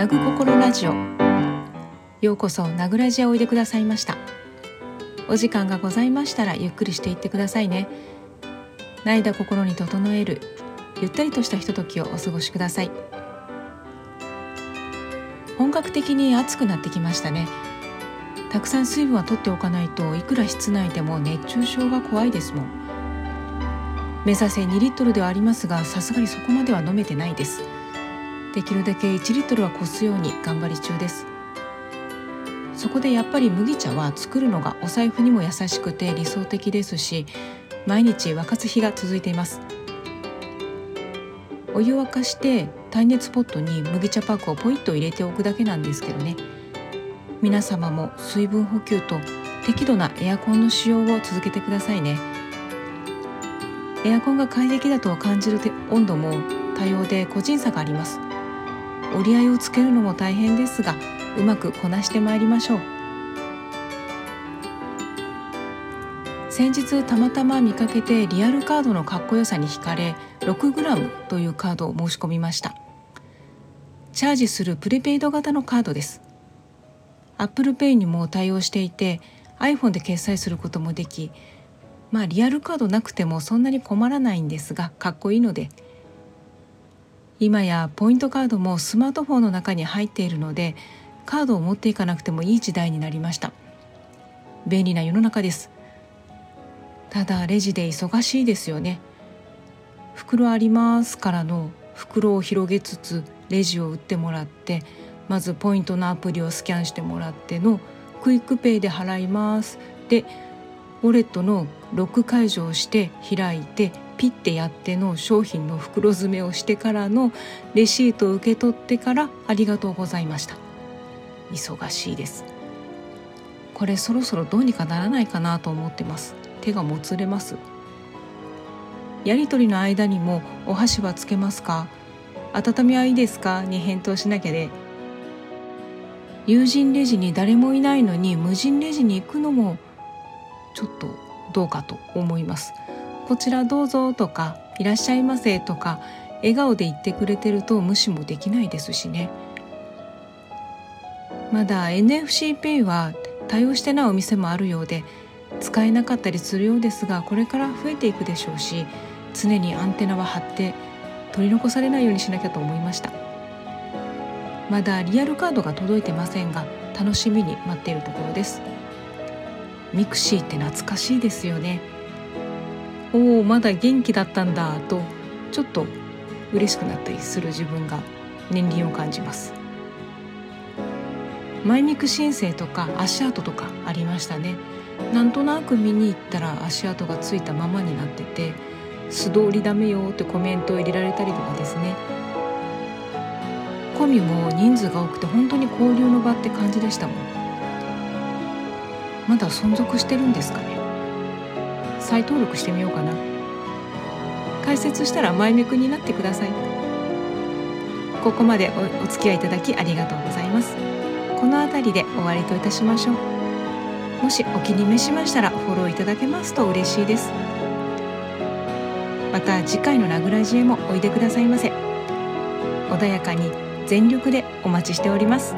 なぐ心ラジオ。ようこそなぐラジへおいでくださいました。お時間がございましたらゆっくりしていってくださいね。泣いた心に整えるゆったりとしたひとときをお過ごしください。本格的に暑くなってきましたね。たくさん水分は取っておかないといくら室内でも熱中症が怖いですもん。目指せ2リットルではありますがさすがにそこまでは飲めてないです。できるだけ1リットルは越すように頑張り中です。そこでやっぱり麦茶は作るのがお財布にも優しくて理想的ですし毎日沸かす日が続いています。お湯を沸かして耐熱ポットに麦茶パックをポイッと入れておくだけなんですけどね。皆様も水分補給と適度なエアコンの使用を続けてくださいね。エアコンが快適だと感じる温度も多様で個人差があります。折り合いをつけるのも大変ですがうまくこなしてまいりましょう。先日たまたま見かけてリアルカードのかっこよさに惹かれ 6g というカードを申し込みました。チャージするプレペイド型のカードです。Apple Pay にも対応していて iPhone で決済することもできまあリアルカードなくてもそんなに困らないんですがかっこいいので今やポイントカードもスマートフォンの中に入っているのでカードを持っていかなくてもいい時代になりました。便利な世の中です。ただレジで忙しいですよね。袋ありますからの袋を広げつつレジを打ってもらってまずポイントのアプリをスキャンしてもらっての QUICPay で払います。でウォレットのロック解除をして開いてピッてやっての商品の袋詰めをしてからのレシートを受け取ってからありがとうございました。忙しいです。これそろそろどうにかならないかなと思ってます。手がもつれます。やり取りの間にもお箸はつけますか？温めはいいですか？に返答しなきゃで。友人レジに誰もいないのに無人レジに行くのもちょっとどうかと思います。こちらどうぞとかいらっしゃいませとか笑顔で言ってくれてると無視もできないですしね。まだ NFCPay は対応してないお店もあるようで使えなかったりするようですがこれから増えていくでしょうし常にアンテナは張って取り残されないようにしなきゃと思いました。まだリアルカードが届いてませんが楽しみに待っているところです。 mixi って懐かしいですよね。おおまだ元気だったんだとちょっと嬉しくなったりする自分が年輪を感じます。マイミク申請とか足跡とかありましたね。なんとなく見に行ったら足跡がついたままになってて素通りダメよってコメントを入れられたりとかですね。コミも人数が多くて本当に交流の場って感じでしたもん。まだ存続してるんですかね？再登録してみようかな。解説したら前向きになってください。ここまでお付き合いいただきありがとうございます。この辺りで終わりといたしましょう。もしお気に召しましたらフォローいただけますと嬉しいです。また次回のラグラジエもおいでくださいませ。穏やかに全力でお待ちしております。